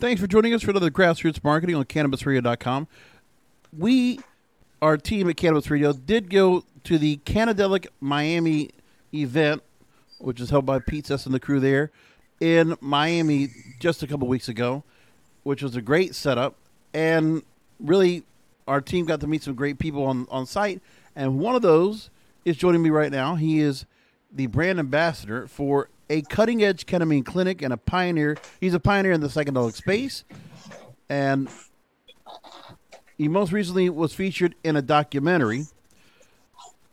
Thanks for joining us for another Grassroots Marketing on CannabisRadio.com. We, our team at Cannabis Radio, did go to the Cannadelic Miami event, which is held by Pete Sess and the crew there in Miami just a couple weeks ago, which was a great setup. And really, our team got to meet some great people on, on site. And one of those is joining me right now. He is the brand ambassador for a cutting edge ketamine clinic and a pioneer. He's a pioneer in the psychedelic space. And he most recently was featured in a documentary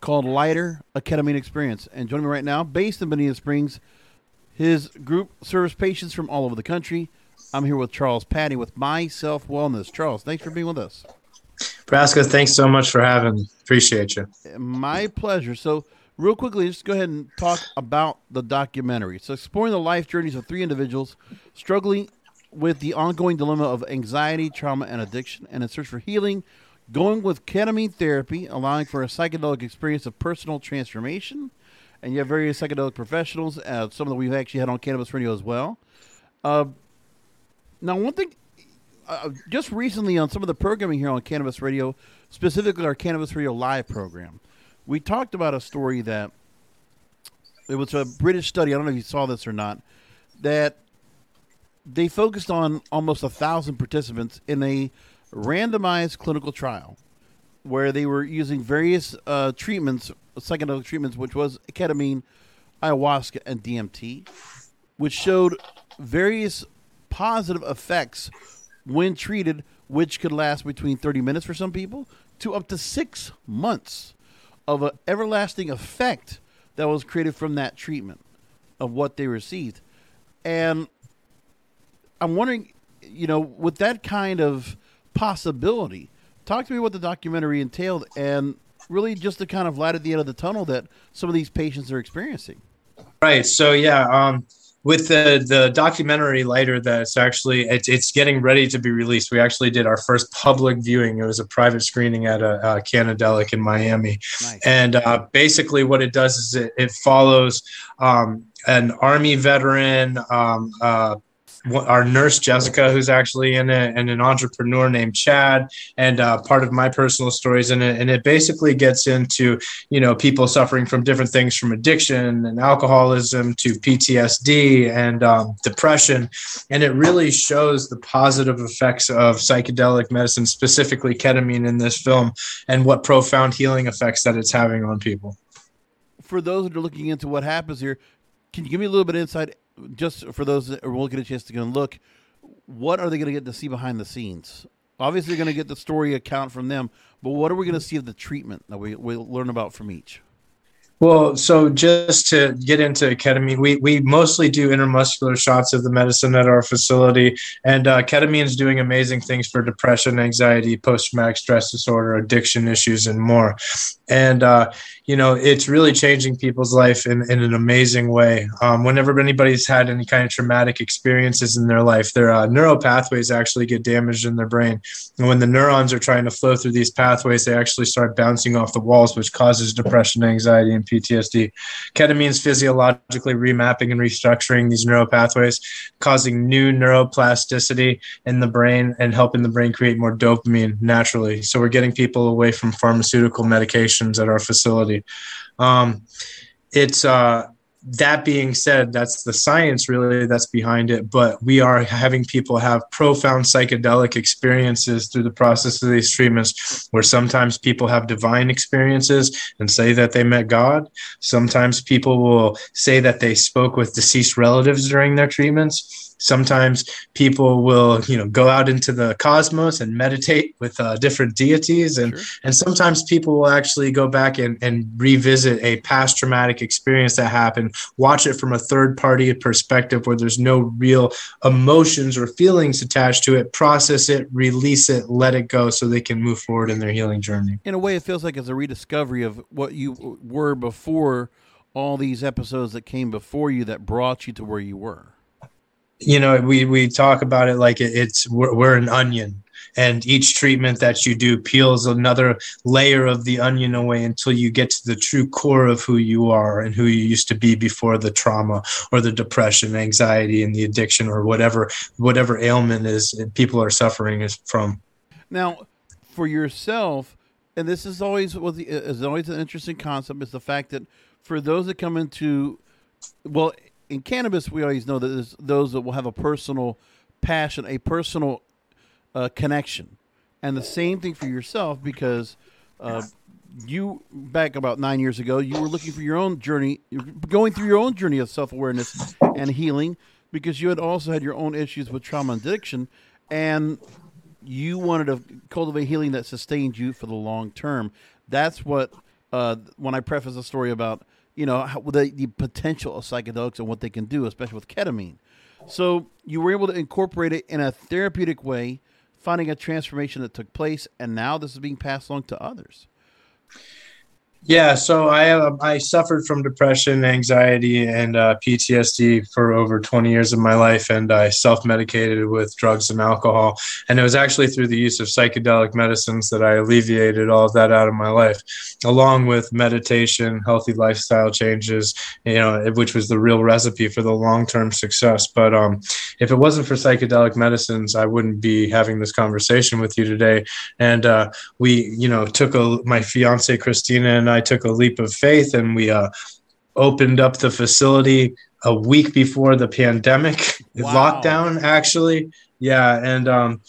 called Lighter, a Ketamine Experience. And joining me right now, based in Bonita Springs, his group serves patients from all over the country. I'm here with Charles Patty with Myself Wellness. Charles, thanks for being with us. Brasco, thanks so much for having me. Appreciate you. My pleasure. So, real quickly, just go ahead and talk about the documentary. So, exploring the life journeys of three individuals struggling with the ongoing dilemma of anxiety, trauma, and addiction, and in search for healing, going with ketamine therapy, allowing for a psychedelic experience of personal transformation. And you have various psychedelic professionals, uh, some of them we've actually had on Cannabis Radio as well. Uh, now, one thing, uh, just recently on some of the programming here on Cannabis Radio, specifically our Cannabis Radio Live program, we talked about a story that it was a British study. I don't know if you saw this or not. That they focused on almost a thousand participants in a randomized clinical trial where they were using various uh, treatments, psychedelic treatments, which was ketamine, ayahuasca, and DMT, which showed various positive effects when treated, which could last between 30 minutes for some people to up to six months of an everlasting effect that was created from that treatment of what they received. And I'm wondering, you know, with that kind of possibility, talk to me what the documentary entailed and really just the kind of light at the end of the tunnel that some of these patients are experiencing. Right. So yeah, um, with the the documentary Lighter that's actually it's, it's getting ready to be released. We actually did our first public viewing. It was a private screening at a, a Cannadelic in Miami, nice. and uh, basically what it does is it, it follows um, an army veteran, um, uh, our nurse Jessica, who's actually in it, and an entrepreneur named Chad, and uh, part of my personal stories in it. And it basically gets into you know people suffering from different things, from addiction and alcoholism to PTSD and um, depression, and it really shows the positive effects of psychedelic medicine, specifically ketamine, in this film, and what profound healing effects that it's having on people. For those that are looking into what happens here, can you give me a little bit of insight just for those that will get a chance to go and look, what are they going to get to see behind the scenes? Obviously, going to get the story account from them, but what are we going to see of the treatment that we will learn about from each? Well, so just to get into ketamine, we, we mostly do intramuscular shots of the medicine at our facility, and uh, ketamine is doing amazing things for depression, anxiety, post traumatic stress disorder, addiction issues, and more. And uh, you know, it's really changing people's life in, in an amazing way. Um, whenever anybody's had any kind of traumatic experiences in their life, their uh, neural pathways actually get damaged in their brain. And when the neurons are trying to flow through these pathways, they actually start bouncing off the walls, which causes depression, anxiety, and PTSD. Ketamine is physiologically remapping and restructuring these neural pathways, causing new neuroplasticity in the brain and helping the brain create more dopamine naturally. So we're getting people away from pharmaceutical medications at our facility. Um, it's uh, that being said, that's the science really that's behind it. But we are having people have profound psychedelic experiences through the process of these treatments, where sometimes people have divine experiences and say that they met God. Sometimes people will say that they spoke with deceased relatives during their treatments sometimes people will you know go out into the cosmos and meditate with uh, different deities. And sure. and sometimes people will actually go back and, and revisit a past traumatic experience that happened watch it from a third party perspective where there's no real emotions or feelings attached to it process it release it let it go so they can move forward in their healing journey. In a way it feels like it's a rediscovery of what you were before all these episodes that came before you that brought you to where you were you know we we talk about it like it's we're, we're, an onion. And each treatment that you do peels another layer of the onion away until you get to the true core of who you are and who you used to be before the trauma or the depression anxiety and the addiction or whatever whatever ailment is people are suffering is from. Now for yourself and this is always was is always an interesting concept is the fact that for those that come into well in cannabis, we always know that there's those that will have a personal passion, a personal uh, connection, and the same thing for yourself because uh, you back about nine years ago, you were looking for your own journey, going through your own journey of self awareness and healing because you had also had your own issues with trauma and addiction, and you wanted to cultivate healing that sustained you for the long term. That's what uh, when I preface a story about you know how, the, the potential of psychedelics and what they can do, especially with ketamine. So you were able to incorporate it in a therapeutic way, finding a transformation that took place, and now this is being passed along to others. Yeah, so I uh, I suffered from depression, anxiety, and uh, PTSD for over 20 years of my life, and I self medicated with drugs and alcohol. And it was actually through the use of psychedelic medicines that I alleviated all of that out of my life, along with meditation, healthy lifestyle changes, you know, which was the real recipe for the long term success. But um, if it wasn't for psychedelic medicines, I wouldn't be having this conversation with you today. And uh, we, you know, took a my fiance Christina and and I took a leap of faith and we uh, opened up the facility a week before the pandemic wow. lockdown, actually. Yeah. And, um,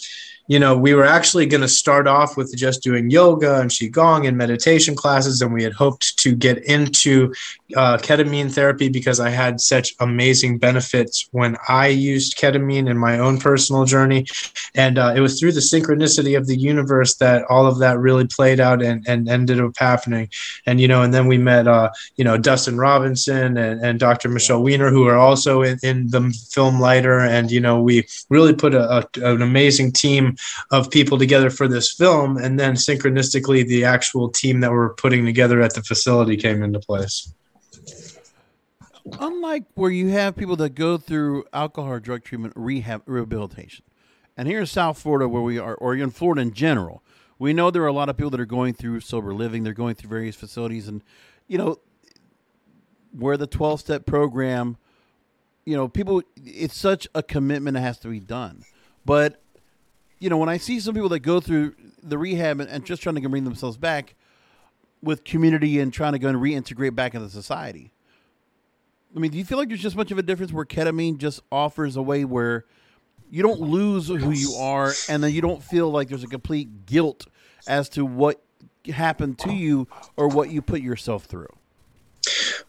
you know, we were actually going to start off with just doing yoga and qigong and meditation classes, and we had hoped to get into uh, ketamine therapy because I had such amazing benefits when I used ketamine in my own personal journey, and uh, it was through the synchronicity of the universe that all of that really played out and, and ended up happening. And you know, and then we met, uh, you know, Dustin Robinson and, and Dr. Michelle Weiner, who are also in, in the film Lighter, and you know, we really put a, a, an amazing team of people together for this film, and then synchronistically, the actual team that we're putting together at the facility came into place. Unlike where you have people that go through alcohol or drug treatment, rehab, rehabilitation, and here in South Florida, where we are, or in Florida in general, we know there are a lot of people that are going through sober living. They're going through various facilities, and you know, where the twelve step program, you know, people, it's such a commitment that has to be done. But you know, when I see some people that go through the rehab and, and just trying to bring themselves back with community and trying to go and reintegrate back into society. I mean, do you feel like there's just much of a difference where ketamine just offers a way where you don't lose who you are and then you don't feel like there's a complete guilt as to what happened to you or what you put yourself through?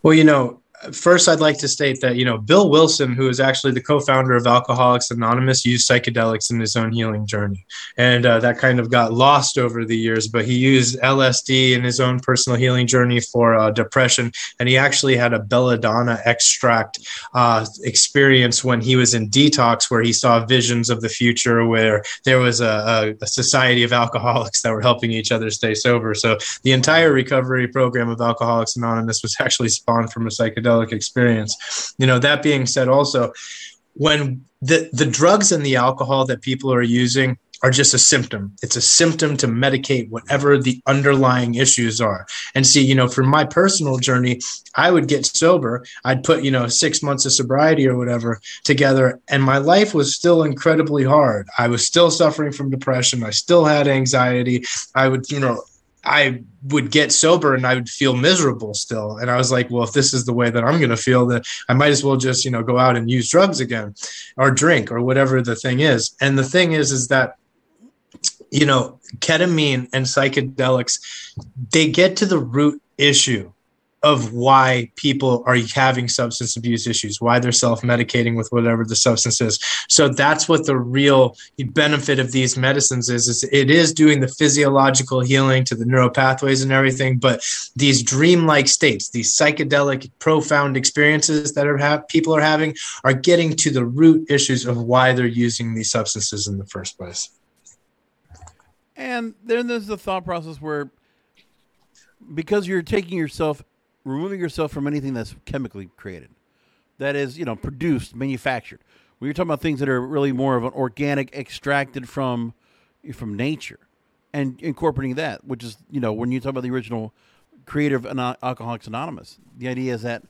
Well, you know, first i'd like to state that you know bill wilson who is actually the co-founder of alcoholics anonymous used psychedelics in his own healing journey. And uh, that kind of got lost over the years but he used lsd in his own personal healing journey for uh, depression. And he actually had a belladonna extract uh, experience when he was in detox where he saw visions of the future where there was a, a, a society of alcoholics that were helping each other stay sober. So the entire recovery program of alcoholics anonymous was actually spawned from a psychedelic psychedelic experience. You know, that being said, also, when the, the drugs and the alcohol that people are using are just a symptom. It's a symptom to medicate whatever the underlying issues are. And see, you know, from my personal journey, I would get sober. I'd put, you know, six months of sobriety or whatever together, and my life was still incredibly hard. I was still suffering from depression. I still had anxiety. I would, you know, I would get sober and I would feel miserable still. And I was like, well, if this is the way that I'm going to feel, then I might as well just, you know, go out and use drugs again or drink or whatever the thing is. And the thing is, is that, you know, ketamine and psychedelics, they get to the root issue of why people are having substance abuse issues, why they're self medicating with whatever the substance is. So that's what the real benefit of these medicines is, is it is doing the physiological healing to the neural pathways and everything, but these dreamlike states, these psychedelic profound experiences that are have people are having are getting to the root issues of why they're using these substances in the first place. And then there's the thought process where because you're taking yourself removing yourself from anything that's chemically created, that is, you know, produced, manufactured. When you're talking about things that are really more of an organic, extracted from from nature, and incorporating that, which is, you know, when you talk about the original creator of Alcoholics Anonymous, the idea is that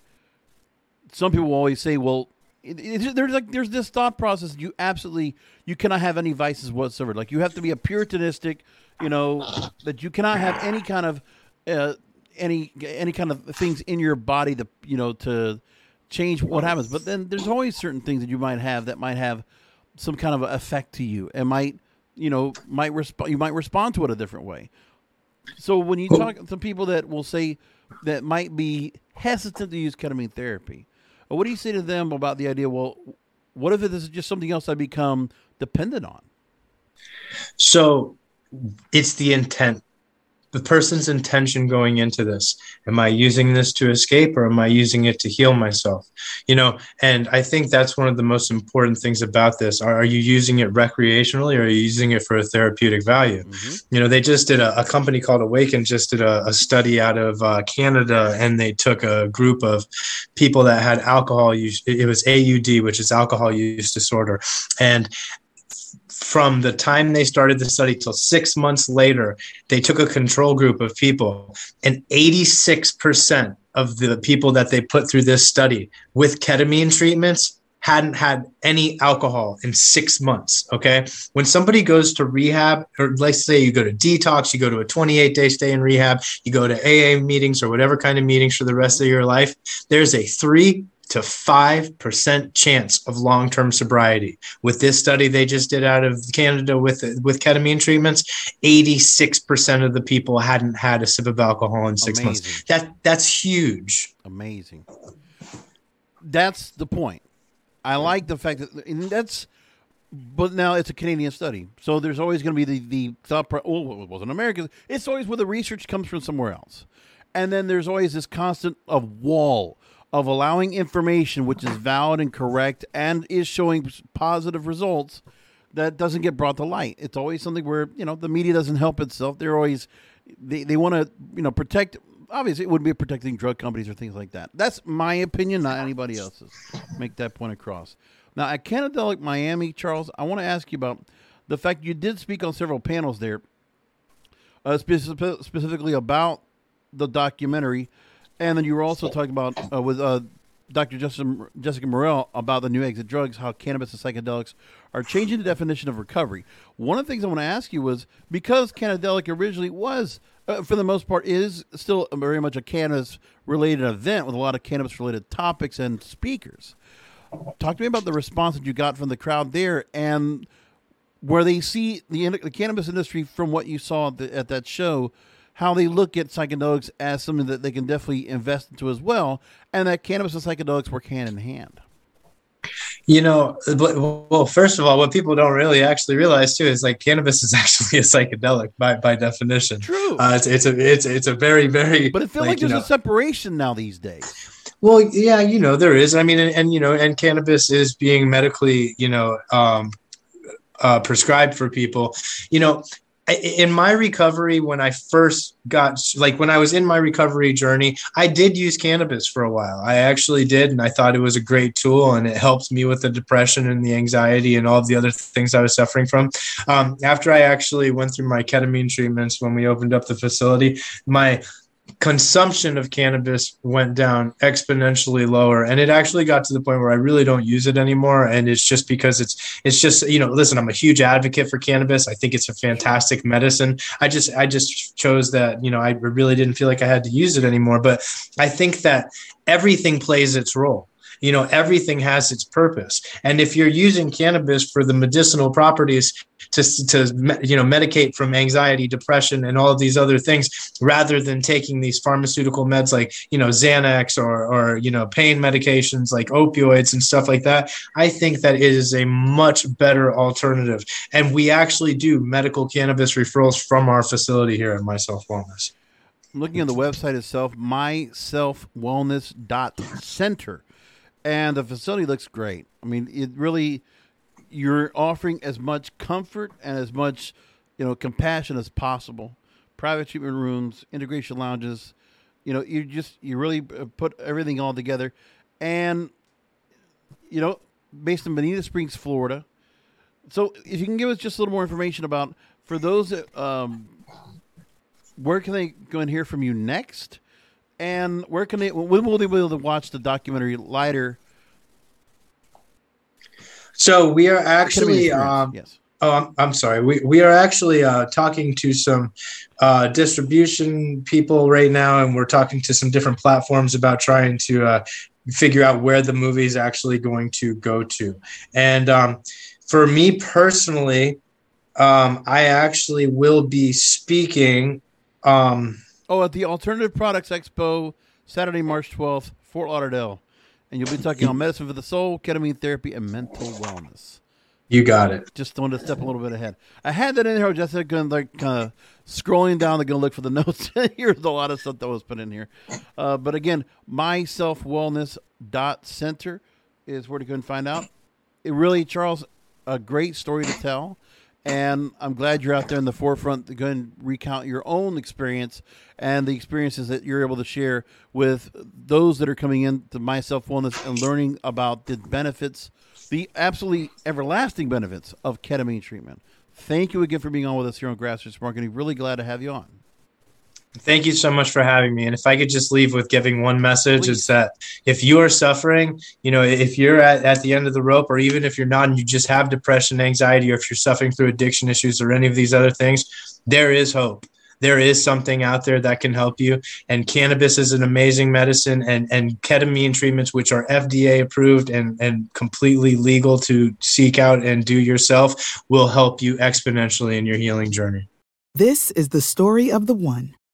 some people always say, well, it, it, there's like there's this thought process. You absolutely you cannot have any vices whatsoever. Like you have to be a puritanistic, you know, that you cannot have any kind of uh, any any kind of things in your body to you know to change what happens. But then there's always certain things that you might have that might have some kind of effect to you and might you know might respond you might respond to it a different way. So when you talk to people that will say that might be hesitant to use ketamine therapy, what do you say to them about the idea? Well, what if this is just something else I become dependent on? So it's the intent the person's intention going into this? Am i using this to escape or am i using it to heal myself? You know and i think that's one of the most important things about this. Are, are you using it recreationally or are you using it for a therapeutic value? Mm-hmm. you know they just did a, a company called Awakn just did a, a study out of uh, canada and they took a group of people that had alcohol use it was aud which is alcohol use disorder. And from the time they started the study till six months later, they took a control group of people, and 86% of the people that they put through this study with ketamine treatments hadn't had any alcohol in six months. Okay. When somebody goes to rehab, or let's say you go to detox, you go to a 28 day stay in rehab, you go to AA meetings or whatever kind of meetings for the rest of your life, there's a three to 5% chance of long-term sobriety. With this study they just did out of Canada with with ketamine treatments, 86% of the people hadn't had a sip of alcohol in 6 Amazing. months. That that's huge. Amazing. That's the point. I like the fact that that's but now it's a Canadian study, so there's always going to be the the thought. Pro- oh, it wasn't American. It's always where the research comes from somewhere else, and then there's always this constant of wall of allowing information which is valid and correct and is showing positive results that doesn't get brought to light. It's always something where, you know, the media doesn't help itself. They're always they, they want to, you know, protect obviously it wouldn't be protecting drug companies or things like that. That's my opinion, not anybody else's. Make that point across. Now at Cannadelic Miami, Charles, I want to ask you about the fact you did speak on several panels there, uh, specific, specifically about the documentary and then you were also talking about uh, with uh, Dr. Jessica, Jessica Morrell about the new exit drugs, how cannabis and psychedelics are changing the definition of recovery. One of the things I want to ask you was because Cannadelic originally was, uh, for the most part, is still very much a cannabis related event with a lot of cannabis related topics and speakers. Talk to me about the response that you got from the crowd there and where they see the, the cannabis industry from what you saw at, the, at that show how they look at psychedelics as something that they can definitely invest into as well, and that cannabis and psychedelics work hand in hand. You know, well, first of all, what people don't really actually realize too is like cannabis is actually a psychedelic by by definition. True. Uh, it's, it's a it's it's a very very. But it feels like, like there's know, a separation now these days. Well, yeah, you know there is. I mean, and, and you know, and cannabis is being medically, you know, um, uh, prescribed for people. You know, in my recovery when i first got like when i was in my recovery journey i did use cannabis for a while. I actually did and i thought it was a great tool and it helped me with the depression and the anxiety and all of the other things i was suffering from. Um, after i actually went through my ketamine treatments when we opened up the facility my consumption of cannabis went down exponentially lower. And it actually got to the point where i really don't use it anymore. And it's just because it's it's just you know listen i'm a huge advocate for cannabis. I think it's a fantastic medicine. I just i just chose that you know i really didn't feel like i had to use it anymore. But i think that everything plays its role. You know everything has its purpose. And if you're using cannabis for the medicinal properties to, to you know medicate from anxiety depression and all of these other things rather than taking these pharmaceutical meds like you know xanax or or you know pain medications like opioids and stuff like that i think that is a much better alternative and we actually do medical cannabis referrals from our facility here at myself wellness looking at the website itself, myselfwellness.center and the facility looks great. I mean, it really you're offering as much comfort and as much you know compassion as possible. Private treatment rooms, integration lounges. You know, you just you really put everything all together, and you know, based in Bonita Springs, Florida. So, if you can give us just a little more information about for those that um, where can they go and hear from you next? And where can they? When will they be able to watch the documentary Lighter? So we are actually. Um, yes. Oh, I'm, I'm sorry. We, we are actually uh, talking to some uh, distribution people right now, and we're talking to some different platforms about trying to uh, figure out where the movie is actually going to go to. And um, for me personally, um, I actually will be speaking. Um, Oh, at the Alternative Products Expo, Saturday, March 12th, Fort Lauderdale. And you'll be talking on medicine for the soul, ketamine therapy, and mental wellness. You got it. Just wanted to step a little bit ahead. I had that in here. I was just going like kind of scrolling down. They're going to look for the notes. Here's a lot of stuff that was put in here. Uh, but again, myselfwellness.center is where to go and find out. It really, Charles, a great story to tell. And I'm glad you're out there in the forefront to go and recount your own experience and the experiences that you're able to share with those that are coming into myself wellness and learning about the benefits, the absolutely everlasting benefits of ketamine treatment. Thank you again for being on with us here on Grassroots Marketing. Really glad to have you on. Thank you so much for having me. And if I could just leave with giving one message, Please. is that if you are suffering, you know, if you're at, at the end of the rope, or even if you're not and you just have depression, anxiety, or if you're suffering through addiction issues or any of these other things, there is hope. There is something out there that can help you. And cannabis is an amazing medicine, and, and ketamine treatments, which are FDA approved and, and completely legal to seek out and do yourself, will help you exponentially in your healing journey. This is the story of the one.